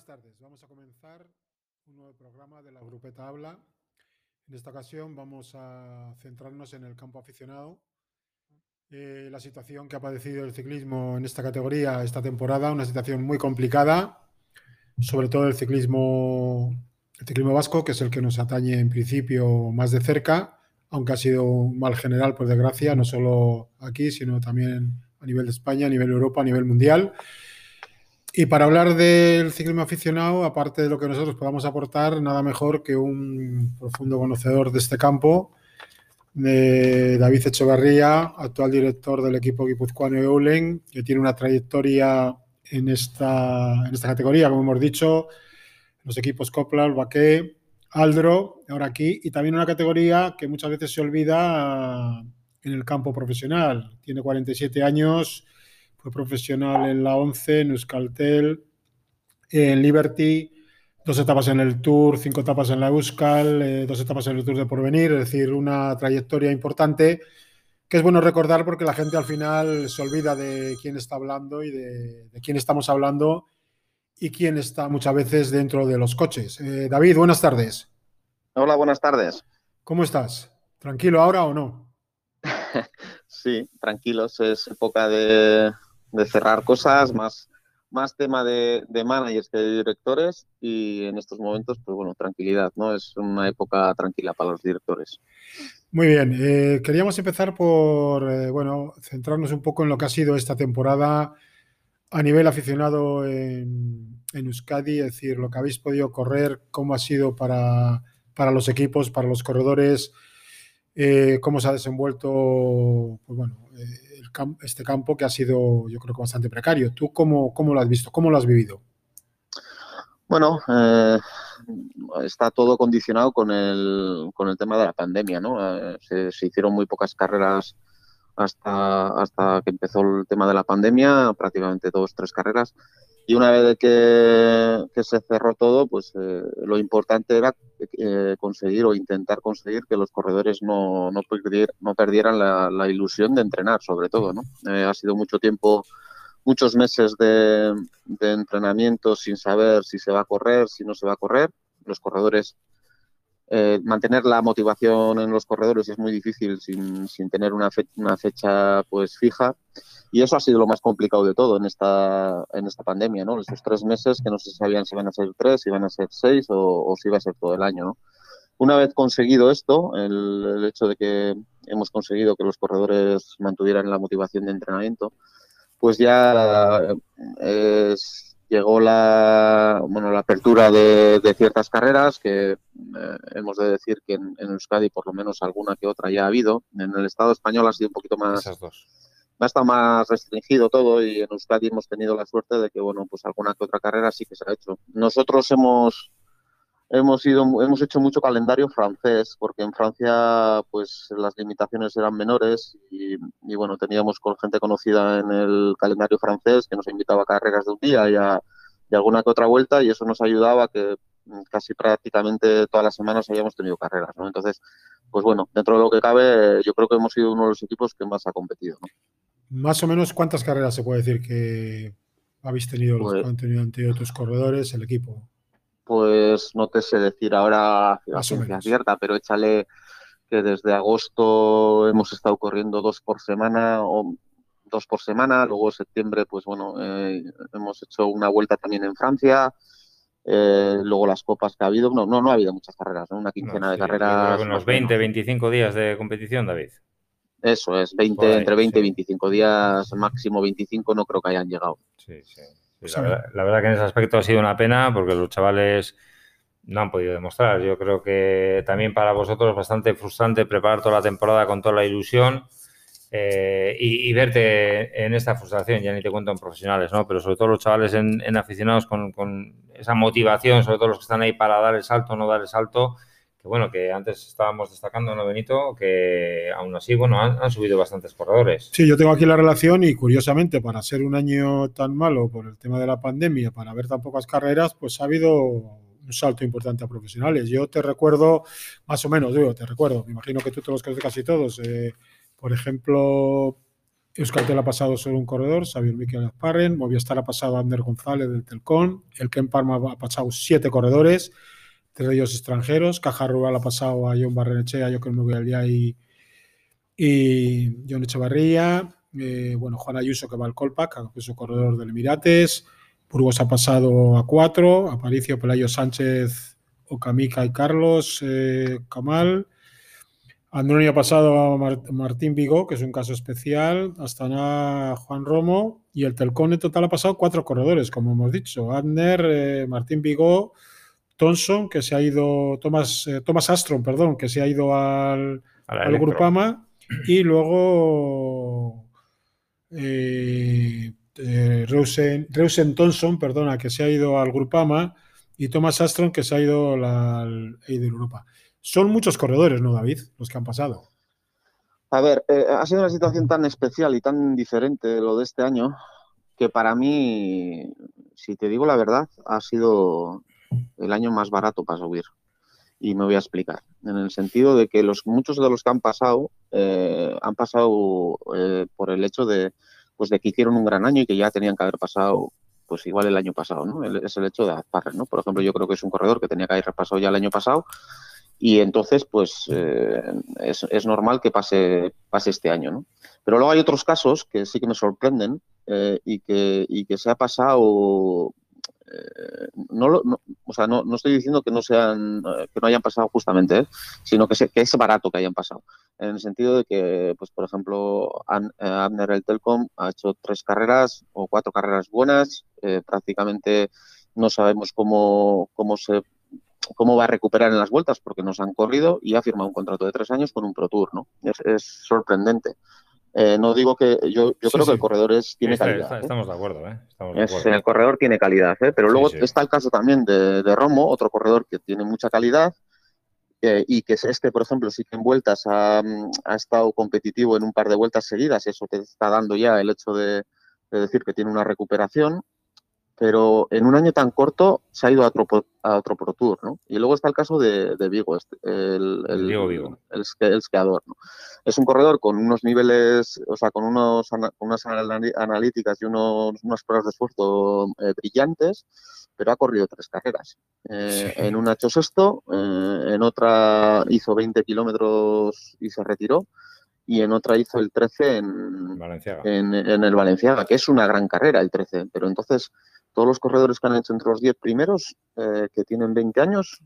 Buenas tardes. Vamos a comenzar un nuevo programa de la Grupeta Habla. En esta ocasión vamos a centrarnos en el campo aficionado. Eh, la situación que ha padecido el ciclismo en esta categoría esta temporada, una situación muy complicada, sobre todo el ciclismo, el ciclismo vasco, que es el que nos atañe en principio más de cerca, aunque ha sido un mal general, por desgracia, no solo aquí, sino también a nivel de España, a nivel de Europa, a nivel mundial. Y para hablar del ciclismo aficionado, aparte de lo que nosotros podamos aportar, nada mejor que un profundo conocedor de este campo, de David Echevarría, actual director del equipo guipuzcoano Eulen, que tiene una trayectoria en esta, en esta categoría, como hemos dicho, los equipos Coplar, Baqué, Aldro, ahora aquí, y también una categoría que muchas veces se olvida en el campo profesional. Tiene 47 años fue profesional en la 11, en Euskaltel, en Liberty, dos etapas en el Tour, cinco etapas en la Euskal, eh, dos etapas en el Tour de Porvenir, es decir, una trayectoria importante que es bueno recordar porque la gente al final se olvida de quién está hablando y de, quién estamos hablando y quién está muchas veces dentro de los coches. Eh, David, buenas tardes. Hola, buenas tardes. ¿Cómo estás? ¿Tranquilo ahora o no? sí, tranquilos, es época de, de cerrar cosas, más, más tema de, de, managers que de directores y en estos momentos, pues bueno, tranquilidad, ¿no? Es una época tranquila para los directores. Muy bien, eh, queríamos empezar por, eh, bueno, centrarnos un poco en lo que ha sido esta temporada a nivel aficionado en, en Euskadi, es decir, lo que habéis podido correr, cómo ha sido para, para los equipos, para los corredores, eh, cómo se ha desenvuelto, pues bueno, este campo que ha sido, yo creo que bastante precario. ¿Tú cómo, cómo lo has visto? ¿Cómo lo has vivido? Bueno, eh, está todo condicionado con el, con el tema de la pandemia, ¿no? Eh, se, hicieron muy pocas carreras hasta, hasta que empezó el tema de la pandemia, prácticamente dos, tres carreras. Y una vez que, se cerró todo, pues eh, lo importante era eh, conseguir o intentar conseguir que los corredores no, no, perdieran la, ilusión de entrenar, sobre todo. ¿no? Eh, ha sido mucho tiempo, muchos meses de, entrenamiento sin saber si se va a correr, si no se va a correr. Los corredores mantener la motivación en los corredores es muy difícil sin, sin tener una, una fecha pues fija y eso ha sido lo más complicado de todo en esta, en esta pandemia, ¿no? Esos tres meses que no se sabían si iban a ser tres, si iban a ser seis o, si iba a ser todo el año, ¿no? Una vez conseguido esto, el, hecho de que hemos conseguido que los corredores mantuvieran la motivación de entrenamiento, pues ya llegó la, bueno, la apertura de, ciertas carreras que eh, hemos de decir que en, en, Euskadi por lo menos alguna que otra ya ha habido. En el Estado español ha sido un poquito más, Esas dos ha estado más restringido todo y en Euskadi hemos tenido la suerte de que, bueno, pues alguna que otra carrera sí que se ha hecho. Nosotros hemos hemos ido hemos hecho mucho calendario francés porque en Francia pues las limitaciones eran menores y, bueno teníamos con gente conocida en el calendario francés que nos invitaba a carreras de un día y, a, alguna que otra vuelta y eso nos ayudaba a que casi prácticamente todas las semanas habíamos tenido carreras ¿no? entonces pues bueno dentro de lo que cabe yo creo que hemos sido uno de los equipos que más ha competido. Más o menos, ¿cuántas carreras se puede decir que habéis tenido los pues, han tenido ante otros corredores, el equipo? Pues no te sé decir ahora la ciencia cierta, pero échale que desde agosto hemos estado corriendo dos por semana o dos por semana, luego septiembre, pues bueno, eh, hemos hecho una vuelta también en Francia, eh, luego las copas que ha habido, no, no, no ha habido muchas carreras, una quincena de carreras. Unos 20, 25 días de competición, David. Eso es, 20, entre 20 y 25 días, máximo 25, no creo que hayan llegado. Sí, sí. La, verdad, que en ese aspecto ha sido una pena porque los chavales no han podido demostrar. Yo creo que también para vosotros es bastante frustrante preparar toda la temporada con toda la ilusión eh, y, verte en esta frustración, ya ni te cuento en profesionales, ¿no? Pero sobre todo los chavales en, aficionados con, con, esa motivación, sobre todo los que están ahí para dar el salto, no dar el salto, bueno, que antes estábamos destacando, ¿no, Benito? Que aún así, bueno, han, subido bastantes corredores. Sí, yo tengo aquí la relación y curiosamente, para ser un año tan malo por el tema de la pandemia, para ver tan pocas carreras, pues ha habido un salto importante a profesionales. Yo te recuerdo, más o menos, digo, te recuerdo, me imagino que tú te los conoces casi todos. Eh, por ejemplo, Euskaltel ha pasado solo un corredor, Xavier Miquel Asparren. Movistar ha pasado Ander González del Telcón. El Ken Parma ha pasado siete corredores, tres de ellos extranjeros. Caja Rural ha pasado a John Barrenechea, yo creo que voy día y, y John Echevarría. Eh, bueno, Juan Ayuso que va al Colpac, que es un corredor del Emirates. Burgos ha pasado a cuatro. Aparicio, Pelayo Sánchez, Ocamica y Carlos eh, Camal. Androni ha pasado a Martín Vigo, que es un caso especial, Astana Juan Romo y el Telcón total ha pasado cuatro corredores, como hemos dicho. Adner, eh, Martín Vigo, Thompson, que se ha ido, Thomas, eh, Thomas Astron, perdón, que se ha ido al, al Grupama, y luego eh, eh Reusen, Thompson, perdona, que se ha ido al Grupama, y Thomas Astron, que se ha ido al de Europa. Son muchos corredores, ¿no, David? Los que han pasado. A ver, eh, ha sido una situación tan especial y tan diferente lo de este año que para mí, si te digo la verdad, ha sido el año más barato para subir. Y me voy a explicar. En el sentido de que los muchos de los que han pasado eh, han pasado eh, por el hecho de, pues de que hicieron un gran año y que ya tenían que haber pasado pues igual el año pasado, ¿no? Es el hecho de Azparre, ¿no? Por ejemplo, yo creo que es un corredor que tenía que haber pasado ya el año pasado y entonces pues eh, es, normal que pase, pase este año. ¿no? Pero luego hay otros casos que sí que me sorprenden y, que, y que se ha pasado eh, no, o sea, no, no, estoy diciendo que no sean que no hayan pasado justamente, sino que, que, es barato que hayan pasado. En el sentido de que, pues por ejemplo, Abner el Telcom ha hecho tres carreras o cuatro carreras buenas. prácticamente no sabemos cómo, cómo se cómo va a recuperar en las vueltas porque nos han corrido y ha firmado un contrato de tres años con un Pro Tour, ¿no? Es, sorprendente. Eh, no digo que yo, yo creo que el corredor es, tiene calidad. ¿eh? estamos de acuerdo, ¿eh? el corredor tiene calidad, ¿eh? pero luego está el caso también de, Romo, otro corredor que tiene mucha calidad y que es este, por ejemplo, sí que en vueltas ha, estado competitivo en un par de vueltas seguidas, eso te está dando ya el hecho de decir que tiene una recuperación pero en un año tan corto se ha ido a otro, a otro Pro Tour, ¿no? Y luego está el caso de, Vigo, este, el, el, Vigo. el, esquiador, ¿no? Es un corredor con unos niveles, o sea, con unos, unas analíticas y unos, unas pruebas de esfuerzo eh, brillantes, pero ha corrido tres carreras. Eh, en una ha hecho sexto, eh, en otra hizo 20 kilómetros y se retiró, y en otra hizo el 13 en, en, en, el Valenciaga, que es una gran carrera el 13, pero entonces todos los corredores que han hecho entre los 10 primeros, eh, que tienen 20 años,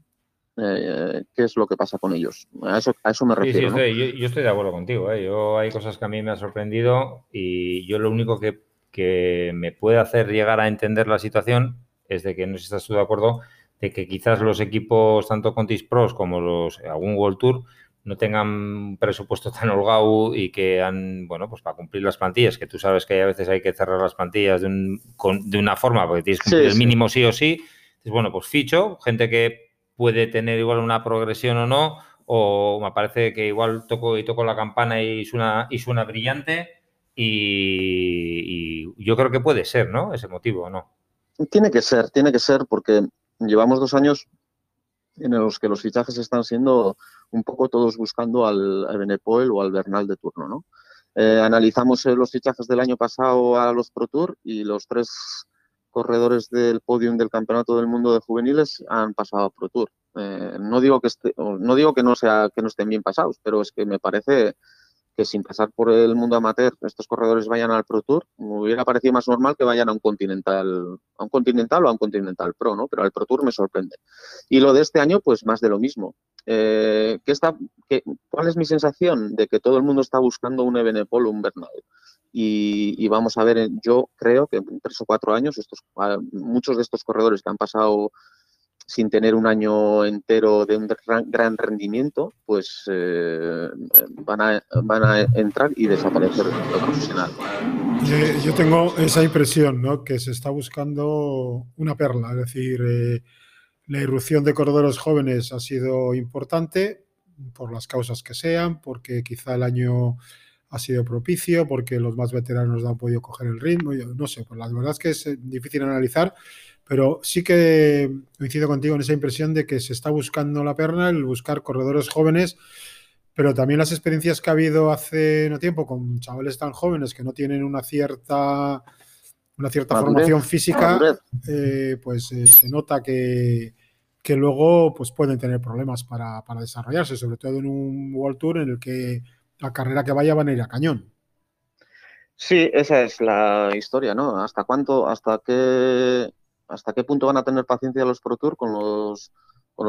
eh, ¿qué es lo que pasa con ellos? A eso, a eso me refiero. Sí, yo, estoy de acuerdo contigo. ¿eh? Yo hay cosas que a mí me han sorprendido y yo lo único que, que, me puede hacer llegar a entender la situación es de que no sé si estás tú de acuerdo de que quizás los equipos, tanto Contis Pros como los algún World Tour, no tengan un presupuesto tan holgado y que han, bueno, pues para cumplir las plantillas, que tú sabes que a veces hay que cerrar las plantillas de, un, de una forma porque tienes que cumplir el mínimo sí. o sí. Entonces, bueno, pues ficho, gente que puede tener igual una progresión o no, o me parece que igual toco y toco la campana y suena, y suena brillante y, y yo creo que puede ser, ¿no? Ese motivo, ¿o no? Tiene que ser, tiene que ser porque llevamos dos años en los que los fichajes están siendo un poco todos buscando al, Benepoel o al Bernal de turno, ¿no? Eh, analizamos eh, los fichajes del año pasado a los Pro Tour y los tres corredores del podium del Campeonato del Mundo de Juveniles han pasado a Pro Tour. Eh, no digo que no digo que no sea que no estén bien pasados, pero es que me parece que sin pasar por el mundo amateur estos corredores vayan al Pro Tour, me hubiera parecido más normal que vayan a un Continental, a un Continental o a un Continental Pro, ¿no? Pero al Pro Tour me sorprende. Y lo de este año, pues más de lo mismo. Eh, ¿qué está, qué, ¿Cuál es mi sensación? De que todo el mundo está buscando un Ebenepol o un Bernal. Y, y, vamos a ver, yo creo que en tres o cuatro años, estos, muchos de estos corredores que han pasado sin tener un año entero de un gran, rendimiento, pues eh, van, a, van a entrar y desaparecer lo profesional. Yo, tengo esa impresión, ¿no? Que se está buscando una perla, es decir, eh, la irrupción de corredores jóvenes ha sido importante por las causas que sean, porque quizá el año ha sido propicio, porque los más veteranos no han podido coger el ritmo, no sé, pues la verdad es que es eh, difícil analizar, pero sí que coincido contigo en esa impresión de que se está buscando la perna, el buscar corredores jóvenes, pero también las experiencias que ha habido hace no tiempo con chavales tan jóvenes que no tienen una cierta una cierta formación física, eh, pues eh, se nota que, que, luego pues pueden tener problemas para, para, desarrollarse, sobre todo en un World Tour en el que la carrera que vaya van a ir a cañón. Sí, esa es la historia, ¿no? ¿Hasta cuánto, hasta qué, hasta qué punto van a tener paciencia los Pro Tour con los,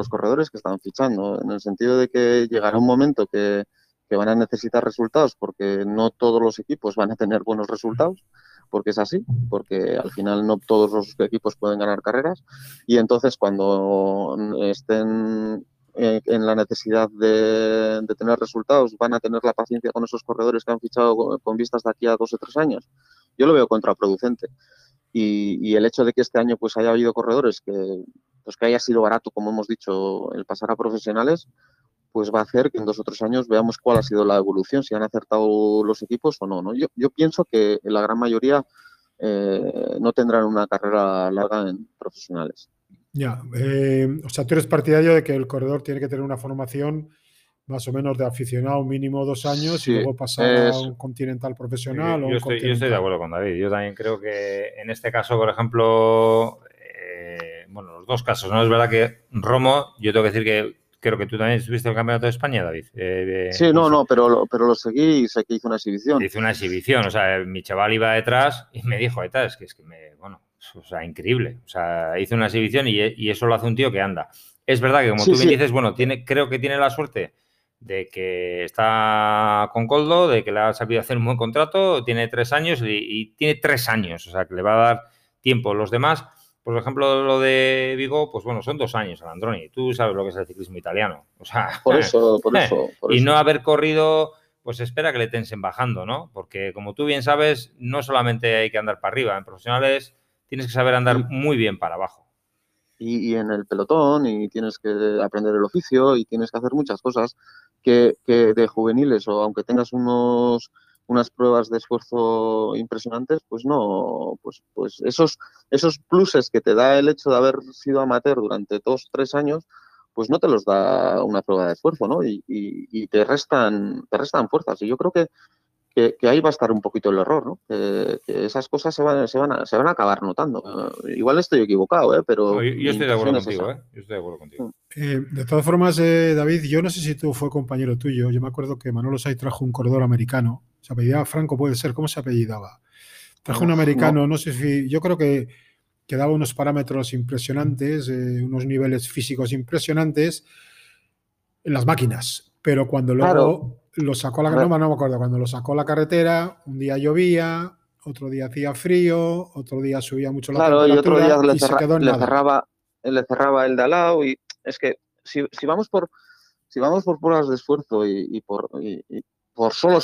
corredores que están fichando? En el sentido de que llegará un momento que, que van a necesitar resultados porque no todos los equipos van a tener buenos resultados porque es así, porque al final no todos los equipos pueden ganar carreras y entonces cuando estén eh, en la necesidad de, tener resultados van a tener la paciencia con esos corredores que han fichado con, vistas de aquí a dos o tres años. Yo lo veo contraproducente. Y, y, el hecho de que este año pues haya habido corredores que pues que haya sido barato, como hemos dicho, el pasar a profesionales, pues va a hacer que en dos o tres años veamos cuál ha sido la evolución, si han acertado los equipos o no. ¿no? Yo, yo pienso que la gran mayoría eh, no tendrán una carrera larga en profesionales. Ya, eh, o sea, tú eres partidario de que el corredor tiene que tener una formación más o menos de aficionado mínimo dos años y luego pasar a un continental profesional. yo, estoy, yo, estoy, de acuerdo con David. Yo también creo que en este caso, por ejemplo, eh, bueno, los dos casos, ¿no? Es verdad que Romo, yo tengo que decir que creo que tú también estuviste en el Campeonato de España, David. Eh, sí, no, no, pero lo, pero lo seguí y sé que hizo una exhibición. Hizo una exhibición, o sea, mi chaval iba detrás y me dijo, es que es que me, bueno, o sea, increíble. O sea, hizo una exhibición y, eso lo hace un tío que anda. Es verdad que como tú bien dices, bueno, tiene, creo que tiene la suerte de que está con Coldo, de que le ha sabido hacer un buen contrato, tiene tres años y, y tiene tres años, o sea, que le va a dar tiempo. Los demás por ejemplo, lo de Vigo, pues bueno, son dos años, Androni. Tú sabes lo que es el ciclismo italiano. O sea, por eso, por eso. y no haber corrido, pues espera que le tensen bajando, ¿no? Porque como tú bien sabes, no solamente hay que andar para arriba. En profesionales tienes que saber andar muy bien para abajo. Y, en el pelotón, y tienes que aprender el oficio, y tienes que hacer muchas cosas que, de juveniles, o aunque tengas unos unas pruebas de esfuerzo impresionantes, pues no, pues, pues esos, esos pluses que te da el hecho de haber sido amateur durante dos, tres años, pues no te los da una prueba de esfuerzo, ¿no? Y, y, te restan, te restan fuerzas. Y yo creo que, que, ahí va a estar un poquito el error, ¿no? Que, esas cosas se van, se, van a, se van a acabar notando. igual estoy equivocado, ¿eh? Pero. yo, estoy de acuerdo contigo, ¿eh? Yo estoy de acuerdo contigo. Eh, de todas formas, eh, David, yo no sé si tú fue compañero tuyo. Yo me acuerdo que Manolo Say trajo un corredor americano se apellidaba Franco, puede ser. ¿Cómo se apellidaba? Trajo un americano, no. sé si. Yo creo que, que daba unos parámetros impresionantes, eh, unos niveles físicos impresionantes en las máquinas. Pero cuando luego lo sacó la carretera, no, me acuerdo, cuando lo sacó la carretera, un día llovía, otro día hacía frío, otro día subía mucho la claro, y otro día le, cerraba, le cerraba el de al lado. Y es que si, vamos por si vamos por pruebas de esfuerzo y, por, por solo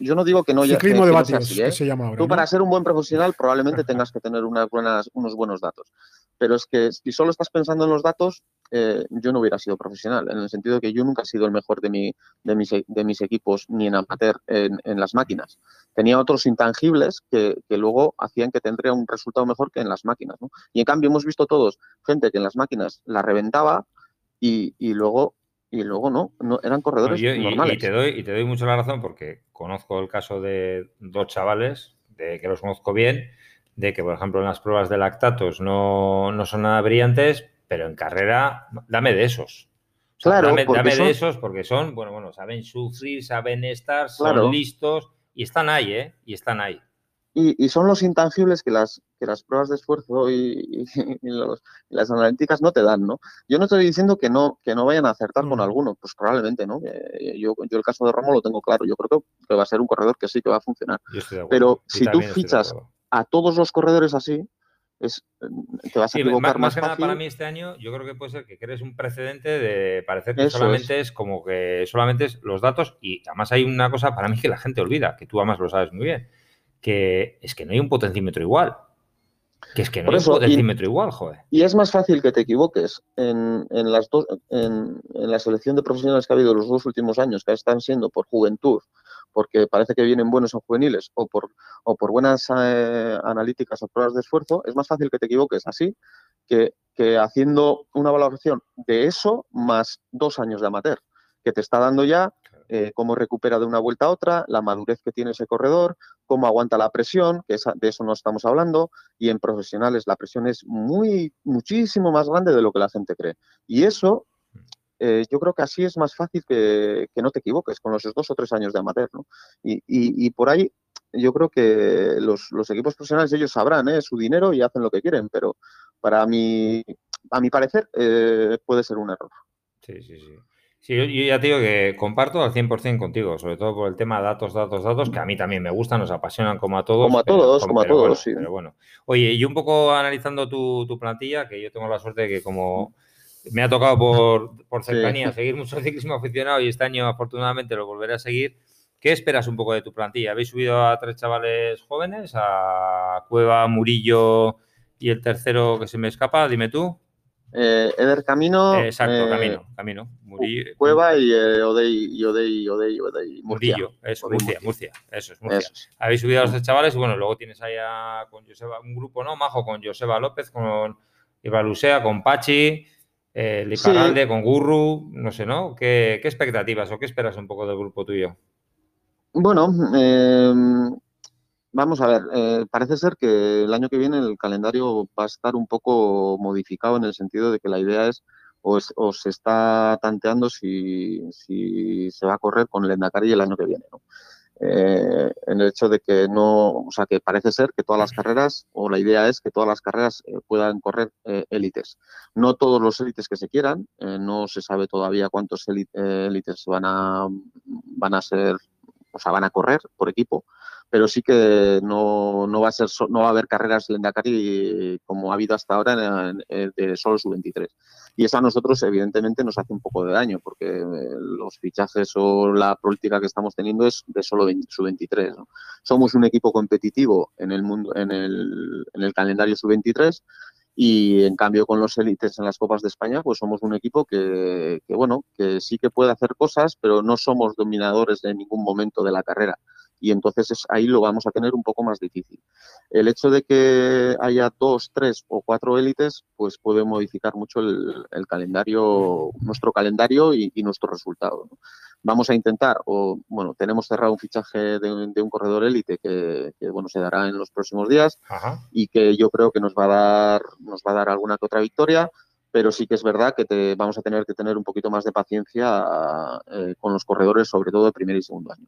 yo no digo que no ciclismo de vatios, ¿eh? se llama ahora, tú para ser un buen profesional probablemente tengas que tener unas buenas, unos buenos datos pero es que si solo estás pensando en los datos eh, yo no hubiera sido profesional en el sentido de que yo nunca he sido el mejor de, mi, de, mis, de mis equipos ni en amateur en, en las máquinas tenía otros intangibles que, que, luego hacían que tendría un resultado mejor que en las máquinas ¿no? y en cambio hemos visto todos gente que en las máquinas la reventaba y, y luego y luego no, no eran corredores normales. Y te, doy, y te doy mucho la razón porque conozco el caso de dos chavales, de que los conozco bien, de que, por ejemplo, en las pruebas de lactatos no, no son nada brillantes, pero en carrera, dame de esos. claro, dame, de esos porque son, bueno, bueno, saben sufrir, saben estar, son listos y están ahí, ¿eh? Y están ahí. Y, son los intangibles que las, que las pruebas de esfuerzo y, las analíticas no te dan, ¿no? Yo no estoy diciendo que no, que no vayan a acertar con alguno, pues probablemente, ¿no? yo, yo el caso de Romo lo tengo claro, yo creo que va a ser un corredor que sí que va a funcionar. Pero si tú fichas a todos los corredores así, es, te vas a equivocar más, más, que nada para mí este año, yo creo que puede ser que crees un precedente de parecer que solamente es. como que solamente es los datos y además hay una cosa para mí que la gente olvida, que tú además lo sabes muy bien que es que no hay un potencímetro igual. Que es que no hay un potencímetro igual, joder. Y es más fácil que te equivoques en, las dos, en, la selección de profesionales que ha habido los dos últimos años, que están siendo por juventud, porque parece que vienen buenos o juveniles, o por, o por buenas eh, analíticas o pruebas de esfuerzo, es más fácil que te equivoques así que, que haciendo una valoración de eso más dos años de amateur, que te está dando ya eh, cómo recupera de una vuelta a otra, la madurez que tiene ese corredor, cómo aguanta la presión, que de eso no estamos hablando, y en profesionales la presión es muy, muchísimo más grande de lo que la gente cree. Y eso, eh, yo creo que así es más fácil que, no te equivoques con los dos o tres años de amateur, ¿no? Y, por ahí yo creo que los, equipos profesionales ellos sabrán ¿eh? su dinero y hacen lo que quieren, pero para mí, a mi parecer, puede ser un error. Sí, sí, sí. Sí, yo, ya te digo que comparto al 100% contigo, sobre todo por el tema de datos, datos, datos, que a mí también me gustan, nos apasionan como a todos. Como a todos, como, a todos, sí. Pero bueno. Oye, y un poco analizando tu, plantilla, que yo tengo la suerte de que como me ha tocado por, por cercanía seguir mucho ciclismo aficionado y este año afortunadamente lo volveré a seguir. ¿Qué esperas un poco de tu plantilla? ¿Habéis subido a tres chavales jóvenes? A Cueva, Murillo y el tercero que se me escapa, dime tú. Eh, Eder Camino. exacto, eh, Camino, Camino. Murillo, Cueva y eh, Odey, y Odey, Odey, Odey. Murillo, eso, Murcia, Murcia, eso es Murcia. Habéis subido a los chavales y bueno, luego tienes allá con Joseba, un grupo, ¿no? Majo, con Joseba López, con Ibalusea, con Pachi, eh, Liparalde, con Gurru, no sé, ¿no? ¿Qué, ¿Qué expectativas o qué esperas un poco del grupo tuyo? Bueno, eh, Vamos a ver, eh, parece ser que el año que viene el calendario va a estar un poco modificado en el sentido de que la idea es o, se está tanteando si, se va a correr con el Endacari el año que viene. ¿no? Eh, en el hecho de que no, o sea, que parece ser que todas las carreras, o la idea es que todas las carreras eh, puedan correr élites. no todos los élites que se quieran, no se sabe todavía cuántos élites van a, van a ser, o sea, van a correr por equipo, pero sí que no, no, va a ser no va a haber carreras Lendakari como ha habido hasta ahora de solo su 23 y eso a nosotros evidentemente nos hace un poco de daño porque eh, los fichajes o la política que estamos teniendo es de solo su 23 somos un equipo competitivo en el mundo en el, en el calendario su 23 y en cambio con los élites en las copas de España pues somos un equipo que, que bueno que sí que puede hacer cosas pero no somos dominadores en ningún momento de la carrera y entonces ahí lo vamos a tener un poco más difícil. El hecho de que haya dos, tres o cuatro élites, pues puede modificar mucho el, calendario, nuestro calendario y, nuestro resultado. Vamos a intentar, o bueno, tenemos cerrado un fichaje de, un corredor élite que, bueno se dará en los próximos días y que yo creo que nos va a dar, nos va a dar alguna que otra victoria pero sí que es verdad que te, vamos a tener que tener un poquito más de paciencia eh, con los corredores, sobre todo de primer y segundo año.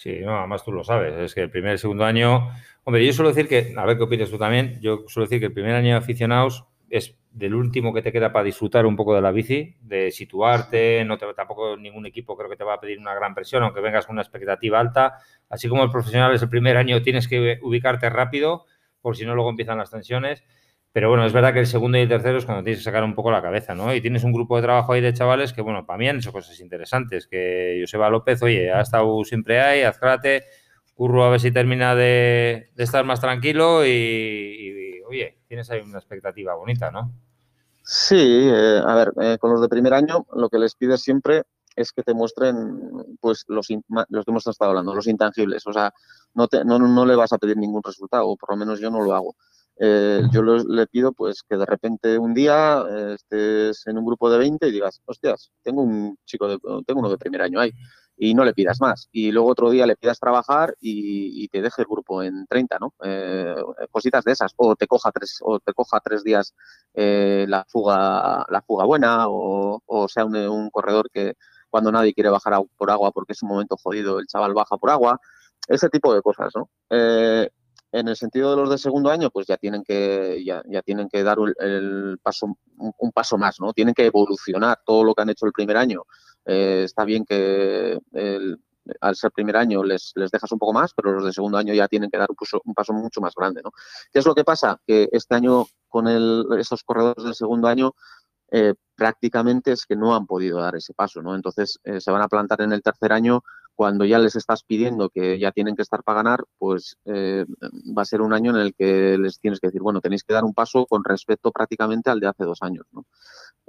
Sí, no, además tú lo sabes, es que el primer y segundo año, hombre, yo suelo decir que, a ver qué opinas tú también, yo suelo decir que el primer año de aficionados es del último que te queda para disfrutar un poco de la bici, de situarte, no te, tampoco ningún equipo creo que te va a pedir una gran presión, aunque vengas con una expectativa alta, así como el profesional es el primer año, tienes que ubicarte rápido, por si no luego empiezan las tensiones. Pero bueno, es verdad que el segundo y el tercero es cuando tienes que sacar un poco la cabeza, ¿no? Y tienes un grupo de trabajo ahí de chavales que, bueno, para mí han hecho cosas interesantes. Que Joseba López, oye, ha estado siempre ahí, Azcrate, curro a ver si termina de, estar más tranquilo y, oye, tienes ahí una expectativa bonita, ¿no? Sí, eh, a ver, eh, con los de primer año lo que les pides siempre es que te muestren pues los, los que hemos estado hablando, los intangibles. O sea, no, te, no, no le vas a pedir ningún resultado, o por lo menos yo no lo hago. Eh, yo le pido pues que de repente un día eh, estés en un grupo de 20 y digas, hostias, tengo un chico, de, tengo uno de primer año ahí y no le pidas más. Y luego otro día le pidas trabajar y, te deje el grupo en 30, ¿no? Eh, cositas de esas. O te coja tres, o te coja tres días la fuga, la fuga buena, o, sea un, corredor que cuando nadie quiere bajar por agua porque es un momento jodido, el chaval baja por agua. Ese tipo de cosas, ¿no? En el sentido de los de segundo año, pues ya tienen que, ya, tienen que dar el, paso, un, paso más, ¿no? Tienen que evolucionar todo lo que han hecho el primer año. Eh, está bien que al ser primer año les, les dejas un poco más, pero los de segundo año ya tienen que dar un, paso mucho más grande, ¿no? ¿Qué es lo que pasa? Que este año con el, esos corredores del segundo año eh, prácticamente es que no han podido dar ese paso, ¿no? Entonces eh, se van a plantar en el tercer año cuando ya les estás pidiendo que ya tienen que estar para ganar, pues eh, va a ser un año en el que les tienes que decir, bueno, tenéis que dar un paso con respecto prácticamente al de hace dos años. ¿no?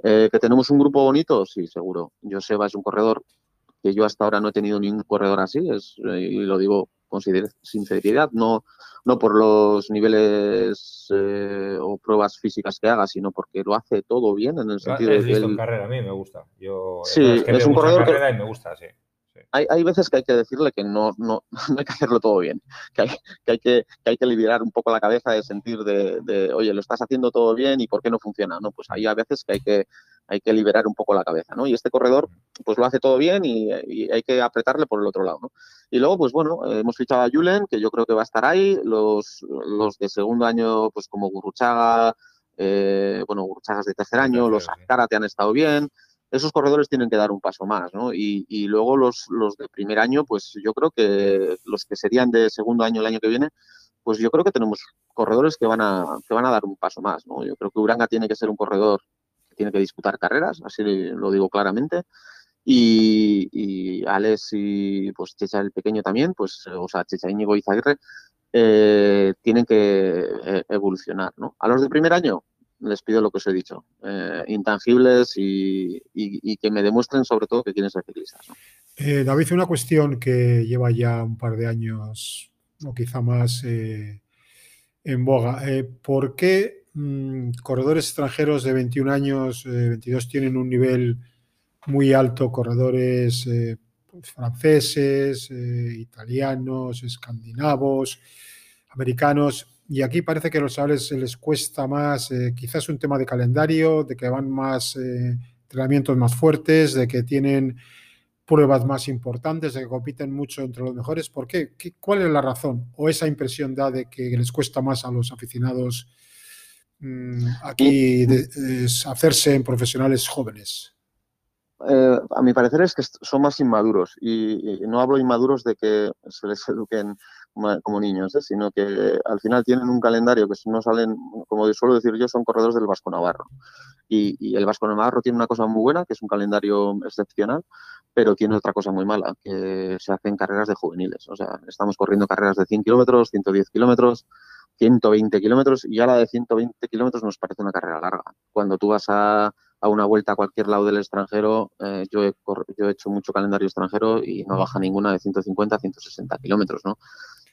Eh, ¿Que tenemos un grupo bonito? Sí, seguro. Joseba es un corredor que yo hasta ahora no he tenido ningún corredor así, es, eh, y lo digo con sinceridad, no, no por los niveles o pruebas físicas que haga, sino porque lo hace todo bien en el sentido de que en carrera, a mí me gusta. Yo, sí, es, un corredor que... y me gusta, sí. Hay, veces que hay que decirle que no, no, hay que hacerlo todo bien, que hay que, hay que, hay que liberar un poco la cabeza de sentir de, oye, lo estás haciendo todo bien y por qué no funciona, ¿no? Pues hay a veces que hay que, hay que liberar un poco la cabeza, ¿no? Y este corredor, pues lo hace todo bien y, hay que apretarle por el otro lado, ¿no? Y luego, pues bueno, hemos fichado a Julen, que yo creo que va a estar ahí, los, los de segundo año, pues como Gurruchaga, eh, bueno, Gurruchagas de tercer año, los te han estado bien, esos corredores tienen que dar un paso más, ¿no? Y, luego los, de primer año, pues yo creo que los que serían de segundo año el año que viene, pues yo creo que tenemos corredores que van a, que van a dar un paso más, ¿no? Yo creo que Uranga tiene que ser un corredor que tiene que disputar carreras, así lo digo claramente. Y, y Alex y pues Checha el pequeño también, pues, o sea, Checha Íñigo y Zaguirre, eh, tienen que eh, evolucionar, ¿no? A los de primer año, les pido lo que os he dicho, eh, intangibles y, que me demuestren sobre todo que quieren ser ciclistas. Eh, David, una cuestión que lleva ya un par de años o quizá más eh, en boga. ¿Por qué mm, corredores extranjeros de 21 años, 22 tienen un nivel muy alto, corredores franceses, italianos, escandinavos, americanos, y aquí parece que a los chavales se les cuesta más, eh, quizás un tema de calendario, de que van más eh, entrenamientos más fuertes, de que tienen pruebas más importantes, de que compiten mucho entre los mejores. ¿Por qué? ¿Cuál es la razón? ¿O esa impresión da de que les cuesta más a los aficionados mm, aquí hacerse en profesionales jóvenes? Eh, a mi parecer es que son más inmaduros y, y, no hablo inmaduros de que se les eduquen como niños, ¿eh? sino que al final tienen un calendario que no salen, como suelo decir yo, son corredores del Vasco Navarro. Y, el Vasco Navarro tiene una cosa muy buena, que es un calendario excepcional, pero tiene otra cosa muy mala, que se hacen carreras de juveniles. O sea, estamos corriendo carreras de 100 kilómetros, 110 kilómetros, 120 kilómetros, y ya la de 120 kilómetros nos parece una carrera larga. Cuando tú vas a, una vuelta a cualquier lado del extranjero, eh, yo, he, yo he hecho mucho calendario extranjero y no baja ninguna de 150 160 kilómetros, ¿no?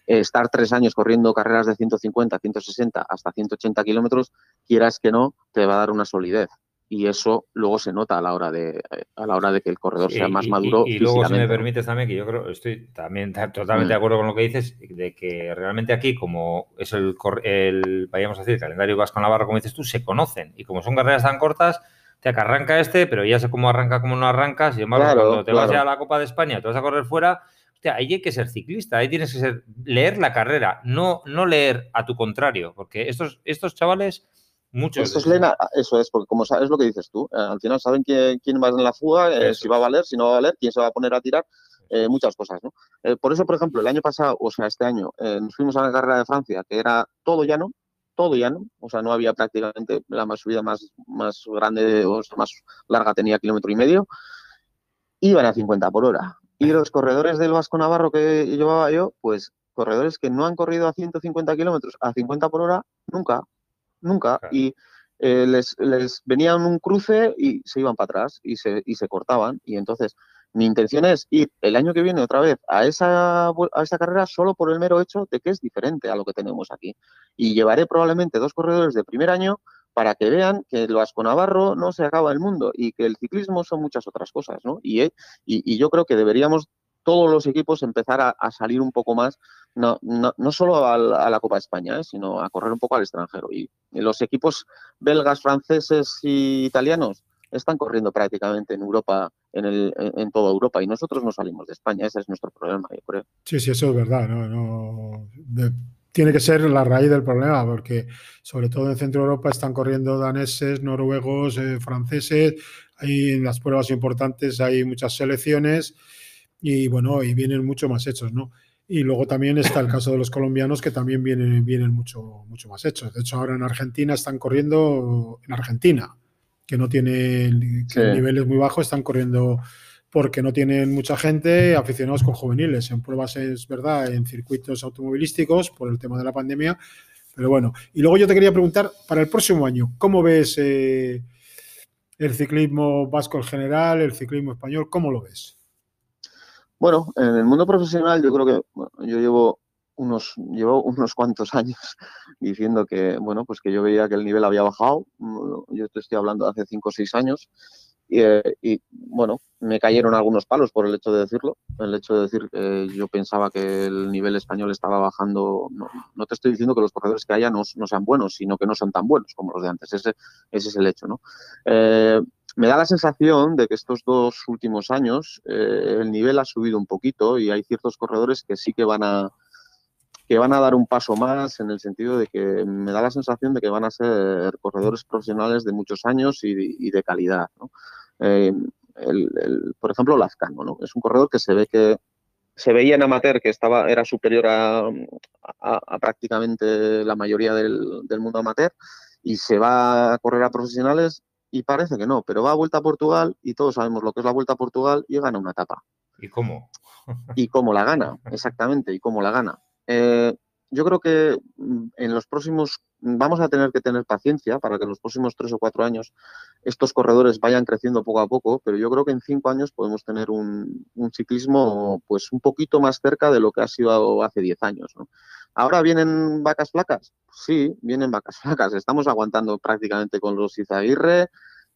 Estar tres años corriendo carreras de 150, 160 hasta 180 kilómetros, quieras que no, te va a dar una solidez. Y eso luego se nota a la hora de, a la hora de que el corredor sea más maduro. Y, luego, si me permites también, que yo creo, estoy también totalmente mm. de acuerdo con lo que dices, de que realmente aquí, como es el, el vayamos a decir, el calendario Vasco Navarro, como dices tú, se conocen. Y como son carreras tan cortas, te que arranca este, pero ya sé cómo arranca, cómo no arranca. Sin embargo, cuando te vas a la Copa de España, te vas a correr fuera, ahí hay que ser ciclista, ahí tienes que ser, leer la carrera, no, no leer a tu contrario, porque estos, estos chavales, muchos... Estos leen eso es, porque como sabes lo que dices tú, eh, al final saben quién, quién va en la fuga, eh, si va a valer, si no va a valer, quién se va a poner a tirar, eh, muchas cosas, ¿no? por eso, por ejemplo, el año pasado, o sea, este año, nos fuimos a la carrera de Francia, que era todo llano, todo llano, o sea, no había prácticamente la más subida más, más grande o más larga tenía kilómetro y medio, iban a 50 por hora. Y los corredores del Vasco Navarro que llevaba yo, pues corredores que no han corrido a 150 kilómetros a 50 por hora, nunca, nunca. Y eh, les, les venían un cruce y se iban para atrás y se, y se cortaban. Y entonces, mi intención es ir el año que viene otra vez a esa, a esa carrera solo por el mero hecho de que es diferente a lo que tenemos aquí. Y llevaré probablemente dos corredores de primer año para que vean que el Vasco Navarro no se acaba el mundo y que el ciclismo son muchas otras cosas, ¿no? Y, eh, yo creo que deberíamos todos los equipos empezar a, salir un poco más, no, no, no solo a la, Copa España, ¿eh? sino a correr un poco al extranjero. Y, los equipos belgas, franceses y italianos están corriendo prácticamente en Europa, en, el, en, toda Europa, y nosotros no salimos de España. Ese es nuestro problema, yo creo. Sí, sí, eso es verdad. no tiene que ser la raíz del problema, porque sobre todo en Centro Europa están corriendo daneses, noruegos, eh, franceses, hay en las pruebas importantes hay muchas selecciones y bueno, y vienen mucho más hechos, ¿no? Y luego también está el caso de los colombianos que también vienen, vienen mucho, mucho más hechos. De hecho, ahora en Argentina están corriendo, en Argentina, que no tiene niveles muy bajos, están corriendo porque no tienen mucha gente aficionados con juveniles. En pruebas es verdad, en circuitos automovilísticos por el tema de la pandemia. Pero bueno, y luego yo te quería preguntar, para el próximo año, ¿cómo ves eh, el ciclismo vasco en general, el ciclismo español? ¿Cómo lo ves? Bueno, en el mundo profesional yo creo que yo llevo unos, llevo unos cuantos años diciendo que, bueno, pues que yo veía que el nivel había bajado. Yo te estoy hablando de hace cinco o seis años y, bueno, me cayeron algunos palos por el hecho de decirlo, el hecho de decir que yo pensaba que el nivel español estaba bajando. No, te estoy diciendo que los corredores que haya no, sean buenos, sino que no son tan buenos como los de antes. Ese, ese es el hecho, ¿no? Eh, me da la sensación de que estos dos últimos años eh, el nivel ha subido un poquito y hay ciertos corredores que sí que van a que van a dar un paso más en el sentido de que me da la sensación de que van a ser corredores profesionales de muchos años y, de calidad. Eh, por ejemplo, Lazcano, ¿no? Es un corredor que se ve que se veía en amateur que estaba, era superior a, prácticamente la mayoría del, mundo amateur y se va a correr a profesionales y parece que no, pero va a Vuelta a Portugal y todos sabemos lo que es la Vuelta a Portugal y gana una etapa. ¿Y cómo? y cómo la gana, exactamente, y cómo la gana. Eh, yo creo que mm, en los próximos, vamos a tener que tener paciencia para que en los próximos tres o cuatro años estos corredores vayan creciendo poco a poco, pero yo creo que en cinco años podemos tener un, ciclismo pues un poquito más cerca de lo que ha sido hace diez años. Ahora vienen vacas flacas, sí, vienen vacas flacas. Estamos aguantando prácticamente con los Izaguirre,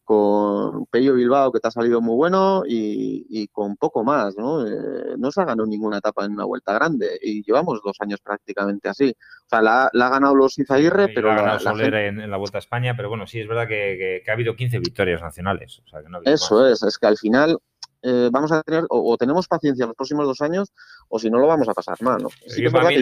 con Pello Bilbao, que te ha salido muy bueno, y, con poco más, ¿no? Eh, no se ha ganado ninguna etapa en una vuelta grande, y llevamos dos años prácticamente así. O sea, la, ha ganado los Izaguirre, pero... Ha ganado Soler en, la Vuelta a España, pero bueno, sí, es verdad que, ha habido 15 victorias nacionales. Eso es, es que al final eh, vamos a tener o, tenemos paciencia en los próximos dos años o si no lo vamos a pasar mal. ¿no?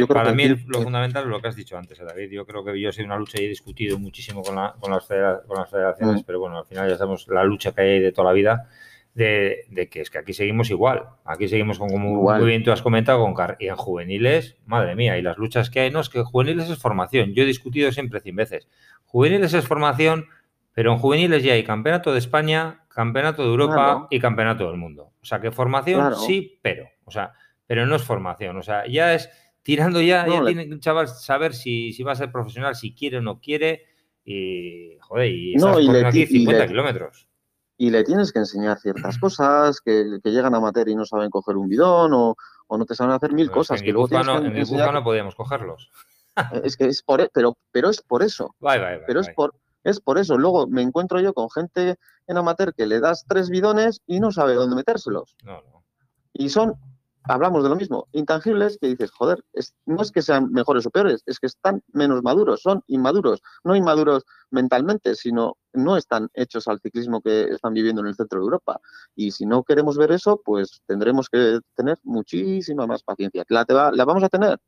para mí, lo fundamental es lo que has dicho antes, David. Yo creo que yo he sido una lucha y he discutido muchísimo con, las, federaciones, mm. pero bueno, al final ya sabemos la lucha que hay de toda la vida. De, que es que aquí seguimos igual. Aquí seguimos con, como muy bien tú has comentado, con y en juveniles, madre mía, y las luchas que hay, no, es que juveniles es formación. Yo he discutido siempre cien veces. Juveniles es formación, pero en juveniles ya hay campeonato de España, campeonato de Europa y campeonato del mundo. O sea, que formación sí, pero. O sea, pero no es formación. O sea, ya es tirando ya, ya tiene un chaval saber si, si va a ser profesional, si quiere o no quiere. Y, joder, y no, y le, aquí 50 kilómetros. Y le tienes que enseñar ciertas cosas que, llegan a mater y no saben coger un bidón o, no te saben hacer mil cosas. En que luego no, enseñar... no podíamos cogerlos. es que es por, pero, pero es por eso. pero es por es por eso. Luego me encuentro yo con gente en amateur que le das tres bidones y no sabe dónde metérselos. No, no. Y son, hablamos de lo mismo, intangibles que dices, joder, no es que sean mejores o peores, es que están menos maduros, son inmaduros. No inmaduros mentalmente, sino no están hechos al ciclismo que están viviendo en el centro de Europa. Y si no queremos ver eso, pues tendremos que tener muchísima más paciencia. ¿La, la vamos a tener?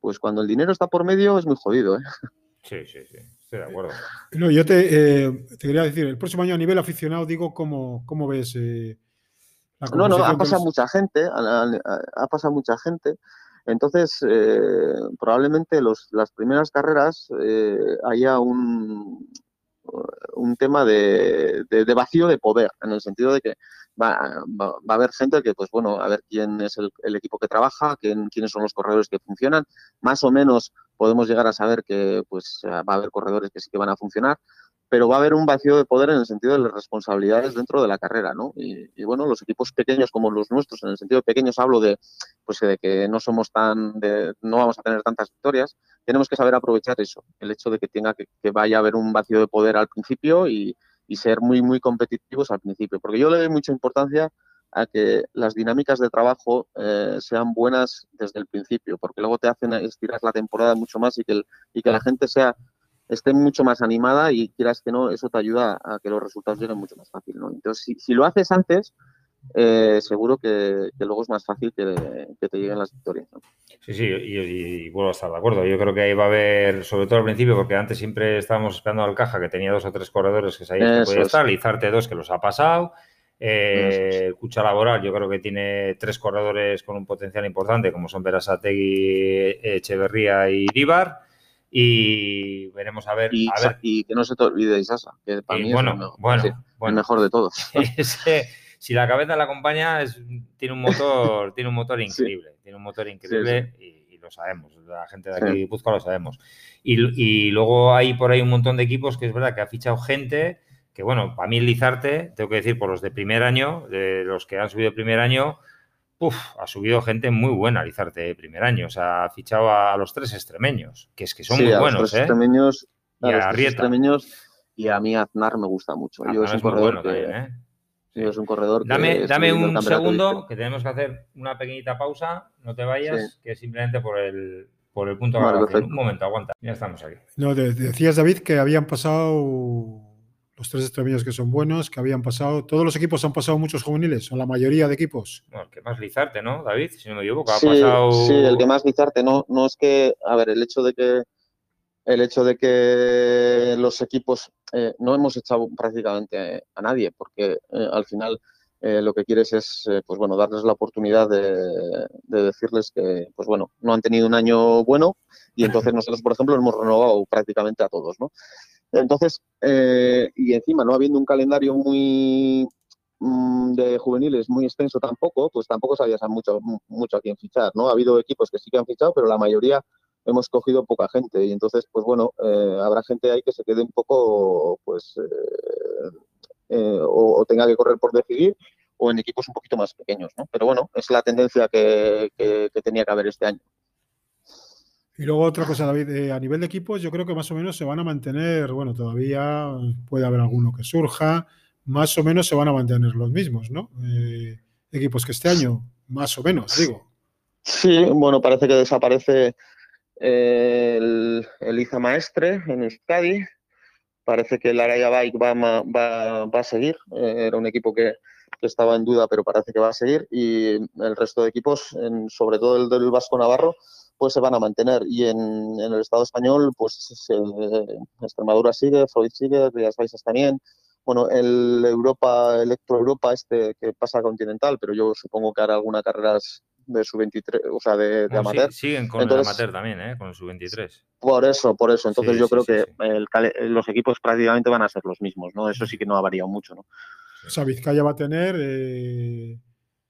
Pues cuando el dinero está por medio es muy jodido. ¿eh? Sí, sí, sí. Estoy de acuerdo. No, yo te, eh, te, quería decir, el próximo año a nivel aficionado, digo, ¿cómo, cómo ves eh, la No, no, ha pasado mucha gente, ha, pasado mucha gente. Entonces, eh, probablemente los, las primeras carreras haya un, un tema de, vacío de poder, en el sentido de que va, va, a haber gente que, pues bueno, a ver quién es el, equipo que trabaja, quién, quiénes son los corredores que funcionan, más o menos podemos llegar a saber que pues va a haber corredores que sí que van a funcionar, pero va a haber un vacío de poder en el sentido de las responsabilidades dentro de la carrera, ¿no? Y, bueno, los equipos pequeños como los nuestros, en el sentido de pequeños hablo de, pues de que no somos tan, no vamos a tener tantas victorias, tenemos que saber aprovechar eso, el hecho de que tenga que, vaya a haber un vacío de poder al principio y, ser muy, muy competitivos al principio, porque yo le doy mucha importancia a que las dinámicas de trabajo eh, sean buenas desde el principio, porque luego te hacen estirar la temporada mucho más y que la gente sea esté mucho más animada y quieras que no, eso te ayuda a que los resultados lleguen mucho más fácil. ¿no? Entonces, si, lo haces antes, eh, seguro que, luego es más fácil que, te lleguen las victorias. Sí, sí, y, vuelvo a estar de acuerdo. Yo creo que ahí va a haber, sobre todo al principio, porque antes siempre estábamos esperando al caja que tenía dos o tres corredores que sabían que podía estar, Lizarte dos que los ha pasado, eh, Cucha Laboral, yo creo que tiene tres corredores con un potencial importante, como son Berasategui, Echeverría y Ibar. Y veremos a ver. Y, que no se te olvide Isasa, que para mí bueno, es el bueno, bueno. mejor de todos. si la cabeza la acompaña, es, tiene un motor, tiene un motor increíble. Tiene un motor increíble y, lo sabemos. La gente de aquí de lo sabemos. Y, y, luego hay por ahí un montón de equipos que es verdad que ha fichado gente que bueno, para mí Lizarte, tengo que decir, por los de primer año, de los que han subido primer año, uf, ha subido gente muy buena Lizarte de primer año. O sea, ha fichado a, los tres extremeños, que es que son muy buenos, los ¿eh? Extremeños, y a, los extremeños y a mí Aznar me gusta mucho. Yo es un corredor que, ¿eh? Sí, es un corredor. que Dame, un segundo, que tenemos que hacer una pequeñita pausa. No te vayas, Sí. que es simplemente por el, por el punto de Vale. Un momento, aguanta. Ya estamos aquí. No, de- decías, David, que habían pasado los tres extremillos que son buenos, que habían pasado. Todos los equipos han pasado muchos juveniles, o la mayoría de equipos. Bueno, el que más Lizarte, ¿no, David? Si no me equivoco, ha Sí, pasado. sí, el que más Lizarte, no, no es que, a ver, el hecho de que el hecho de que los equipos eh, no hemos echado prácticamente a nadie, porque eh, al final eh, lo que quieres es, eh, pues bueno, darles la oportunidad de, de decirles que, pues bueno, no han tenido un año bueno y entonces nosotros, por ejemplo, hemos renovado prácticamente a todos, ¿no? Entonces, eh, y encima no habiendo un calendario muy mm, de juveniles muy extenso tampoco, pues tampoco sabías a mucho, mucho a quién fichar, ¿no? Ha habido equipos que sí que han fichado, pero la mayoría hemos cogido poca gente y entonces, pues bueno, eh, habrá gente ahí que se quede un poco, pues, eh, eh, o, o tenga que correr por decidir o en equipos un poquito más pequeños, ¿no? Pero bueno, es la tendencia que, que- que tenía que haber este año. Y luego otra cosa, David, eh, a nivel de equipos yo creo que más o menos se van a mantener, bueno, todavía puede haber alguno que surja, más o menos se van a mantener los mismos, ¿no? Eh, equipos que este año, más o menos, digo. Sí, bueno, parece que desaparece eh, el, el Iza Maestre en Euskadi. Parece que el Araya Bike va, va, va a seguir. Eh, era un equipo que, que estaba en duda, pero parece que va a seguir. Y el resto de equipos, en- sobre todo el del Vasco Navarro, pues se van a mantener. Y en, en el Estado español, pues se- Extremadura sigue, Freud sigue, Rías Baixas también. Bueno, el Europa, Electro Europa, este que pasa a Continental, pero yo supongo que hará alguna carrera de su 23, o sea, de, de Bueno, sí- amateur. siguen con Entonces- el amateur también, ¿eh? Con el sub-23. Por eso, por eso. Entonces Sí, yo sí, creo sí, que sí. el los equipos prácticamente van a ser los mismos, ¿no? Eso sí que no ha variado mucho, ¿no? O sea, Vizcaya va a tener eh,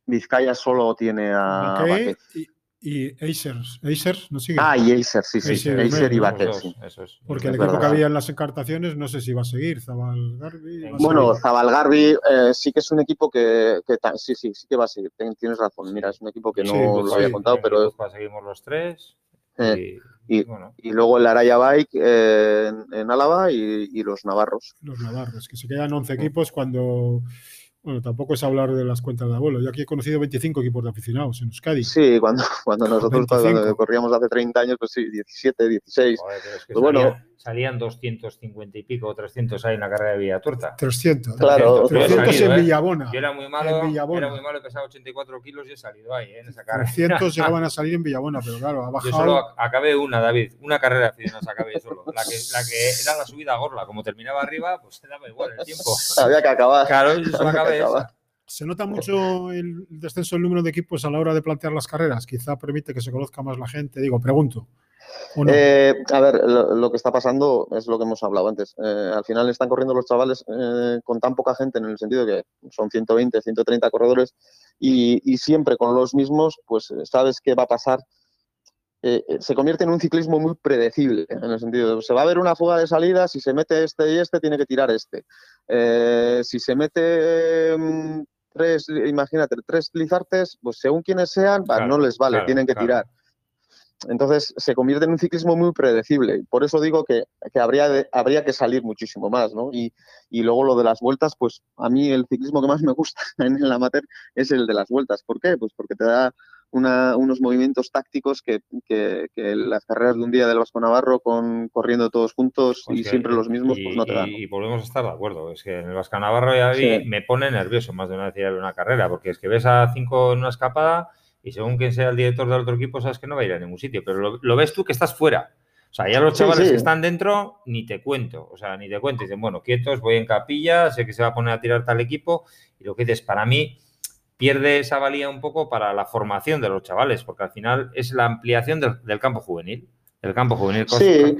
Vizcaya solo tiene a Baquet Baquet. y, y Acers. Acers, ¿no sigue? Ah, y Acer, sí, sí, Acer, Acer y Los sí. dos, eso es. Porque el equipo verdad. que había en las encartaciones no sé si va a seguir, Zabal Garbi. va a Bueno, seguir. Zabalgarbi eh, sí que es un equipo que, sí, sí, sí que va a seguir. Ten- Tienes razón. Mira, es un equipo que no Sí, lo había sí. contado, pero Guipúzcoa seguimos los tres. Eh, y, y- bueno, y luego el Araya Bike eh, en, en Álava y, y los navarros. los navarros, que se quedan 11 equipos cuando. Bueno, tampoco es hablar de las cuentas de abuelo. Yo aquí he conocido 25 equipos de aficionados en Euskadi. Sí, cuando, cuando nosotros 25. cuando corríamos hace 30 años, pues sí, 17, 16. joder, pero es que Pues bueno. Salían, salían 250 y pico o 300 ahí en la carrera de Villaturta. 300. Claro, 300 yo he salido, en ¿eh? Villabona. Yo era muy malo, En Villabona. era muy malo, pesaba 84 kilos y he salido ahí, ¿eh? en esa carrera. 300 llegaban a salir en Villabona, pero claro, ha Yo bajado. solo ac- acabé una, David, una carrera de aficionados acabé solo. La que, la que era la subida a Gorla, como terminaba arriba, pues se daba igual el tiempo. Había que acabar. Claro, yo solo acabé esa. ¿Se nota mucho el descenso del número de equipos a la hora de plantear las carreras? Quizá permite que se conozca más la gente. Digo, pregunto. ¿O no? Eh, a ver, lo, lo que está pasando es lo que hemos hablado antes. Eh, al final están corriendo los chavales eh, con tan poca gente, en el sentido que son 120, 130 corredores, y, y siempre con los mismos, pues sabes qué va a pasar. Eh, eh, se convierte en un ciclismo muy predecible, en el sentido de se va a ver una fuga de salida, si se mete este y este, tiene que tirar este. Eh, si se mete mm, tres, imagínate, tres lizartes, pues según quienes sean, Claro, no les vale, claro, tienen que claro. tirar. Entonces se convierte en un ciclismo muy predecible. Por eso digo que, que habría, de- habría que salir muchísimo más, ¿no? Y, y luego lo de las vueltas, pues a mí el ciclismo que más me gusta en el amateur es el de las vueltas. ¿Por qué? Pues porque te da una- unos movimientos tácticos que, que- que las carreras de un día del Vasco Navarro con corriendo todos juntos Pues y que- siempre los mismos, y, pues no te dan. y- y volvemos a estar de acuerdo. Es que en el Vasca Navarro ya vi- Sí. me pone nervioso más de una vez ir a una carrera, porque es que ves a cinco en una escapada y según quien sea el director del otro equipo, sabes que no va a ir a ningún sitio, pero lo, lo ves tú que estás fuera. O sea, ya los chavales sí. que están dentro, ni te cuento. O sea, ni te cuento. Dicen, bueno, quietos, voy en capilla, sé que se va a poner a tirar tal equipo. Y lo que dices, para mí, pierde esa valía un poco para la formación de los chavales, porque al final es la ampliación del, del campo juvenil. El campo juvenil. Sí.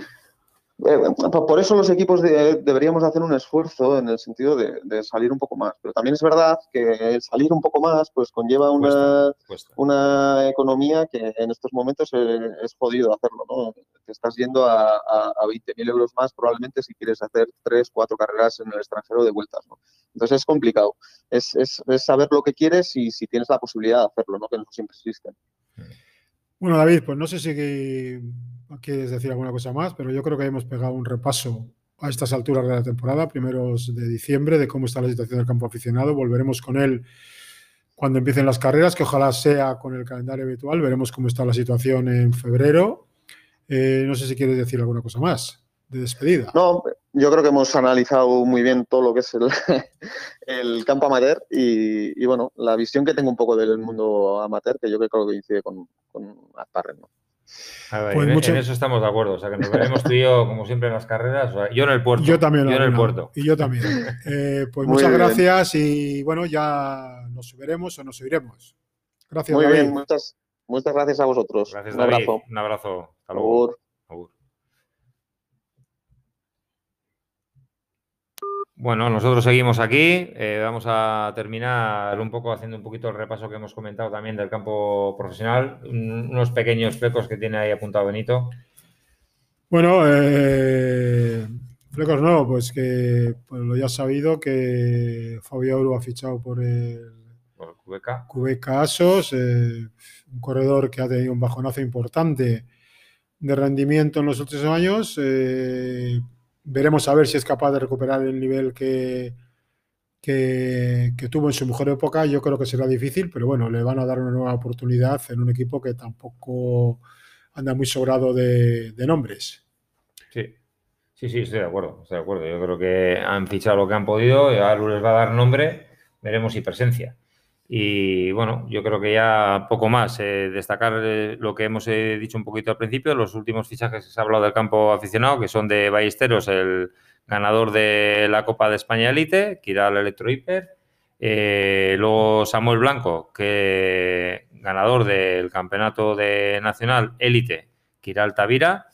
Eh, por eso los equipos de- deberíamos hacer un esfuerzo en el sentido de, de salir un poco más. Pero también es verdad que el salir un poco más pues conlleva una, Cuesta, cuesta. una economía que en estos momentos eh, es jodido hacerlo, ¿no? Te estás yendo a, a, a 20.000 euros más probablemente si quieres hacer tres, cuatro carreras en el extranjero de vueltas, ¿no? Entonces es complicado. Es, es, es saber lo que quieres y si tienes la posibilidad de hacerlo, ¿no? Que no siempre existen. Bueno, David, pues no sé si quieres decir alguna cosa más, pero yo creo que hemos pegado un repaso a estas alturas de la temporada, primeros de diciembre, de cómo está la situación del campo aficionado. Volveremos con él cuando empiecen las carreras, que ojalá sea con el calendario habitual. Veremos cómo está la situación en febrero. Eh, no sé si quieres decir alguna cosa más de despedida. No, yo creo que hemos analizado muy bien todo lo que es el, campo amateur y, bueno, la visión que tengo un poco del mundo amateur, que yo creo que coincide con, con Asparren, ¿no? Pues en, eso estamos de acuerdo. O sea, que nos veremos tú y yo, como siempre, en las carreras. yo en el puerto. Yo también. Yo en el puerto. Y yo también. Eh, pues muchas gracias y bueno, ya nos subiremos o nos subiremos. Gracias, Muy bien, muchas, muchas gracias a vosotros. Gracias, Un abrazo. Un abrazo. Hasta luego. Bueno, nosotros seguimos aquí. Eh, vamos a terminar un poco haciendo un poquito el repaso que hemos comentado también del campo profesional. unos pequeños flecos que tiene ahí apuntado Benito. Bueno, eh, flecos no, pues que pues lo ya sabido que Fabio Euro ha fichado por el, por Asos, eh, un corredor que ha tenido un bajonazo importante de rendimiento en los últimos años. Eh, veremos a ver si es capaz de recuperar el nivel que, que, tuvo en su mejor época. Yo creo que será difícil, pero bueno, le van a dar una nueva oportunidad en un equipo que tampoco anda muy sobrado de, nombres. Sí. Sí, sí, estoy de acuerdo, estoy de acuerdo. Yo creo que han fichado lo que han podido, y ahora les va a dar nombre, veremos si presencia. Y bueno, yo creo que ya poco más. Eh, destacar eh, lo que hemos eh, dicho un poquito al principio, los últimos fichajes que se ha hablado del campo aficionado, que son de Ballesteros, el ganador de la Copa de España Elite, Kiral Electro Hiper. luego Samuel Blanco, que ganador del campeonato de nacional Elite, Kiral Tavira.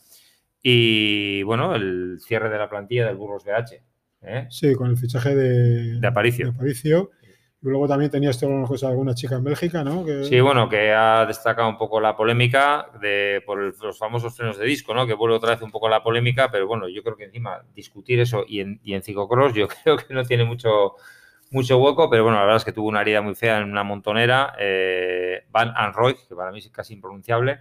Y bueno, el cierre de la plantilla del Burros BH. Sí, con el fichaje de, de Aparicio. De Aparicio luego también tenías cosa alguna chica en Bélgica, ¿no? Sí, bueno, que ha destacado un poco la polémica de por los famosos frenos de disco, ¿no? Que vuelve otra vez un poco la polémica, pero bueno, yo creo que encima discutir eso y en, y en ciclocross yo creo que no tiene mucho, mucho hueco, pero bueno, la verdad es que tuvo una herida muy fea en una montonera, eh, Van Anroy, que para mí es casi impronunciable,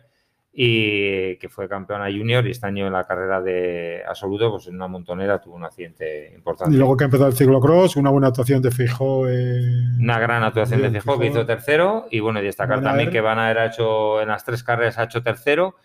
y que fue campeona junior y este año en la carrera de absoluto, pues en una montonera tuvo un accidente importante. Y luego que empezó el ciclocross, una buena actuación de Fijó. una gran actuación de Fijó, que hizo tercero y bueno, y destacar también que Van a ha hecho en las tres carreras ha hecho tercero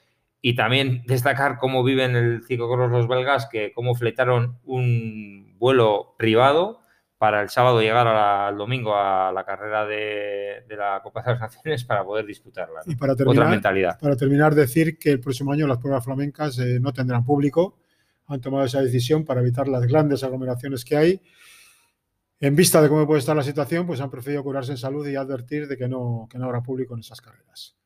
y también destacar cómo viven el ciclocross los belgas, que cómo fletaron un vuelo privado para el sábado llegar al domingo a la carrera de, la Copa de las Naciones para poder disputarla. Y para terminar, Otra mentalidad. Para terminar, decir que el próximo año las pruebas flamencas eh, no tendrán público. Han tomado esa decisión para evitar las grandes aglomeraciones que hay. En vista de cómo puede estar la situación, pues han preferido curarse en salud y advertir de que no, que no habrá público en esas carreras.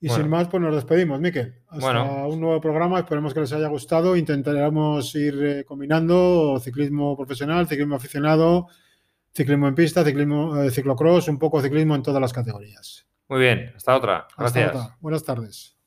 Y sin más, pues nos despedimos, Miquel. Hasta un nuevo programa. Esperemos que les haya gustado. Intentaremos ir eh, combinando ciclismo profesional, ciclismo aficionado, ciclismo en pista, ciclismo, eh, ciclocross, un poco ciclismo en todas las categorías. Muy bien. Hasta otra. Gracias. Buenas tardes.